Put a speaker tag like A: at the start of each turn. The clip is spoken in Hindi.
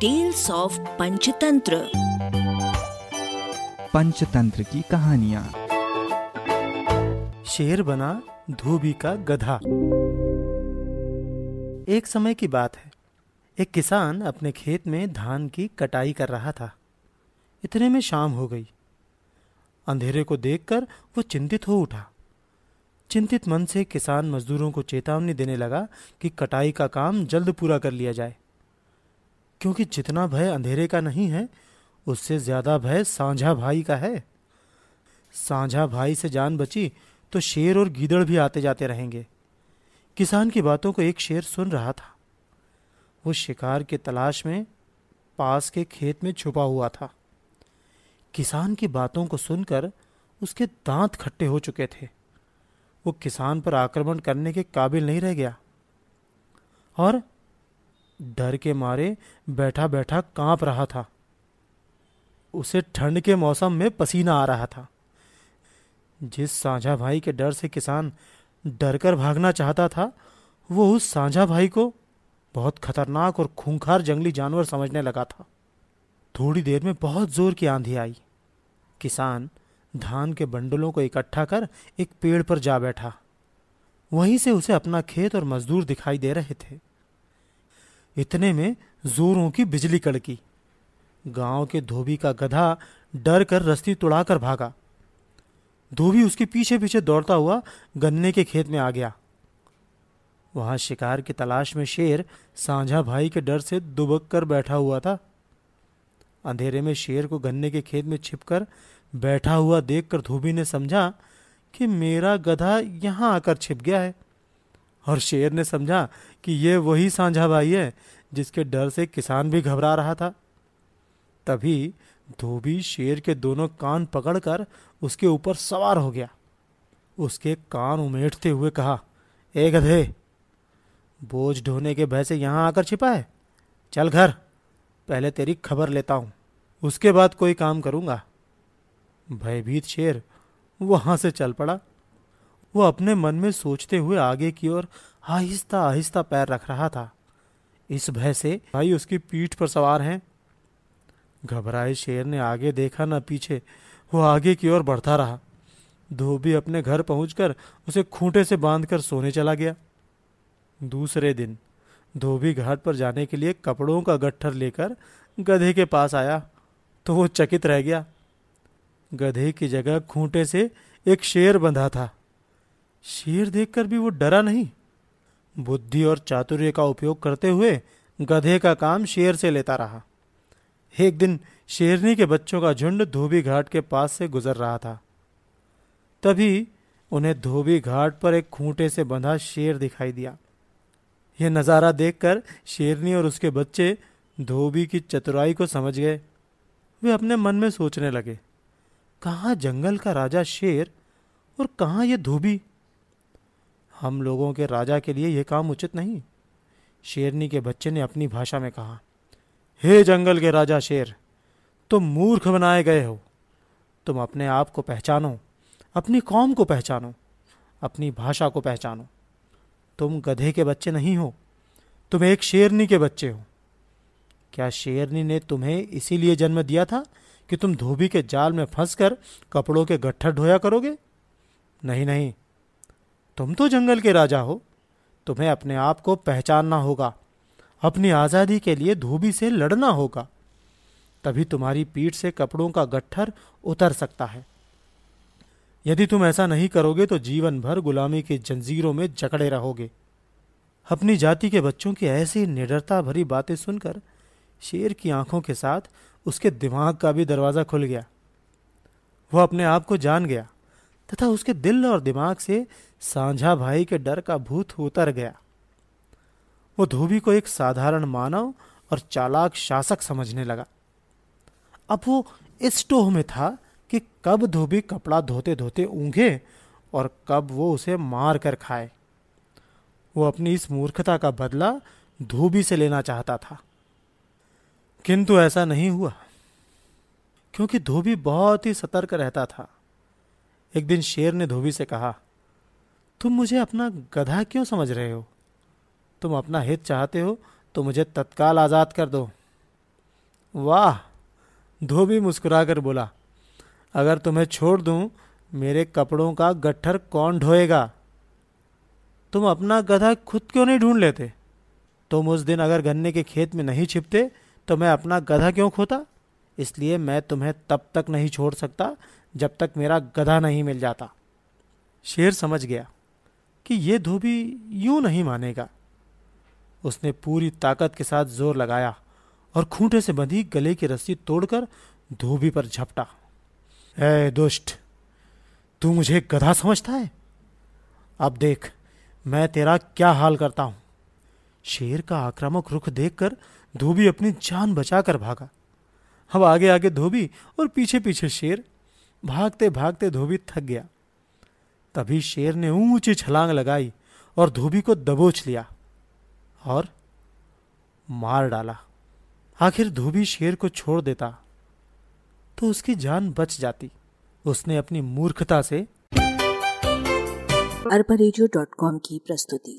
A: टेल्स ऑफ़ पंचतंत्र
B: पंचतंत्र की कहानियाँ।
C: शेर बना धोबी का गधा। एक समय की बात है। एक किसान अपने खेत में धान की कटाई कर रहा था। इतने में शाम हो गई। अंधेरे को देखकर वो चिंतित हो उठा। चिंतित मन से किसान मजदूरों को चेतावनी देने लगा कि कटाई का काम जल्द पूरा कर लिया जाए। क्योंकि जितना भय अंधेरे का नहीं है, उससे ज़्यादा भय साझा भाई का है। साझा भाई से जान बची तो शेर और गीदड़ भी आते जाते रहेंगे। किसान की बातों को एक शेर सुन रहा था। वो शिकार के तलाश में, पास के खेत में छुपा हुआ था। किसान की बातों को सुनकर उसके दांत खट्टे हो चुके थे। वो किसान पर आक्रमण करने के काबिल नहीं रह गया। और डर के मारे बैठा बैठा काँप रहा था। उसे ठंड के मौसम में पसीना आ रहा था। जिस साझा भाई के डर से किसान डरकर भागना चाहता था, वो उस साझा भाई को बहुत खतरनाक और खूंखार जंगली जानवर समझने लगा था। थोड़ी देर में बहुत ज़ोर की आंधी आई। किसान धान के बंडलों को इकट्ठा कर एक पेड़ पर जा बैठा। वहीं से उसे अपना खेत और मजदूर दिखाई दे रहे थे। इतने में जोरों की बिजली कड़की। गाँव के धोबी का गधा डर कर रस्ती तुड़ाकर भागा। धोबी उसके पीछे पीछे दौड़ता हुआ गन्ने के खेत में आ गया। वहाँ शिकार की तलाश में शेर सांझा भाई के डर से दुबक कर बैठा हुआ था। अंधेरे में शेर को गन्ने के खेत में छिपकर बैठा हुआ देखकर धोबी ने समझा कि मेरा गधा यहाँ आकर छिप गया है। और शेर ने समझा कि यह वही सांझा भाई है जिसके डर से किसान भी घबरा रहा था। तभी धोबी शेर के दोनों कान पकड़कर उसके ऊपर सवार हो गया। उसके कान उमेटते हुए कहा, ए गधे, बोझ ढोने के भय से यहाँ आकर छिपा है? चल घर, पहले तेरी खबर लेता हूँ, उसके बाद कोई काम करूँगा। भयभीत शेर वहाँ से चल पड़ा। वो अपने मन में सोचते हुए आगे की ओर आहिस्ता आहिस्ता पैर रख रहा था। इस भय से भाई उसकी पीठ पर सवार हैं। घबराए शेर ने आगे देखा न पीछे, वो आगे की ओर बढ़ता रहा। धोबी अपने घर पहुंचकर उसे खूंटे से बांधकर सोने चला गया। दूसरे दिन धोबी घाट पर जाने के लिए कपड़ों का गट्ठर लेकर गधे के पास आया तो वो चकित रह गया। गधे की जगह खूंटे से एक शेर बंधा था। शेर देखकर भी वो डरा नहीं। बुद्धि और चातुर्य का उपयोग करते हुए गधे का काम शेर से लेता रहा। एक दिन शेरनी के बच्चों का झुंड धोबी घाट के पास से गुजर रहा था। तभी उन्हें धोबी घाट पर एक खूंटे से बंधा शेर दिखाई दिया। यह नज़ारा देखकर शेरनी और उसके बच्चे धोबी की चतुराई को समझ गए। वे अपने मन में सोचने लगे, कहाँ जंगल का राजा शेर और कहाँ यह धोबी? हम लोगों के राजा के लिए यह काम उचित नहीं। शेरनी के बच्चे ने अपनी भाषा में कहा, हे जंगल के राजा शेर, तुम मूर्ख बनाए गए हो। तुम अपने आप को पहचानो, अपनी कौम को पहचानो, अपनी भाषा को पहचानो। तुम गधे के बच्चे नहीं हो, तुम एक शेरनी के बच्चे हो। क्या शेरनी ने तुम्हें इसीलिए जन्म दिया था कि तुम धोबी के जाल में फंसकर कपड़ों के गट्ठर ढोया करोगे? नहीं नहीं तुम तो जंगल के राजा हो। तुम्हें अपने आप को पहचानना होगा। अपनी आज़ादी के लिए धोबी से लड़ना होगा। तभी तुम्हारी पीठ से कपड़ों का गट्ठर उतर सकता है। यदि तुम ऐसा नहीं करोगे तो जीवन भर गुलामी की जंजीरों में जकड़े रहोगे। अपनी जाति के बच्चों की ऐसी निडरता भरी बातें सुनकर शेर की आँखों के साथ उसके दिमाग का भी दरवाज़ा खुल गया। वह अपने आप को जान गया तथा उसके दिल और दिमाग से सांझा भाई के डर का भूत उतर गया। वो धोबी को एक साधारण मानव और चालाक शासक समझने लगा। अब वो इस टोह में था कि कब धोबी कपड़ा धोते धोते ऊंघे और कब वो उसे मार कर खाए। वो अपनी इस मूर्खता का बदला धोबी से लेना चाहता था। किंतु ऐसा नहीं हुआ, क्योंकि धोबी बहुत ही सतर्क रहता था। एक दिन शेर ने धोबी से कहा तुम मुझे अपना गधा क्यों समझ रहे हो? तुम अपना हित चाहते हो तो मुझे तत्काल आज़ाद कर दो। वाह! धोबी मुस्कुराकर बोला, अगर तुम्हें छोड़ दूँ, मेरे कपड़ों का गट्ठर कौन ढोएगा? तुम अपना गधा खुद क्यों नहीं ढूंढ लेते? तुम उस दिन अगर गन्ने के खेत में नहीं छिपते तो मैं अपना गधा क्यों खोता? इसलिए मैं तुम्हें तब तक नहीं छोड़ सकता, जब तक मेरा गधा नहीं मिल जाता। शेर समझ गया। कि ये धोबी यूँ नहीं मानेगा। उसने पूरी ताकत के साथ ज़ोर लगाया और खूंटे से बंधी गले की रस्सी तोड़कर धोबी पर झपटा। ए, दुष्ट, तू मुझे गधा समझता है? अब देख, मैं तेरा क्या हाल करता हूँ? शेर का आक्रामक रुख देखकर धोबी अपनी जान बचाकर भागा। अब आगे आगे धोबी और पीछे पीछे शेर। भागते भागते धोबी थक गया। तभी शेर ने ऊँची छलांग लगाई और धोबी को दबोच लिया और मार डाला। आखिर धोबी शेर को छोड़ देता तो उसकी जान बच जाती। उसने अपनी मूर्खता से
A: अरबा की प्रस्तुति।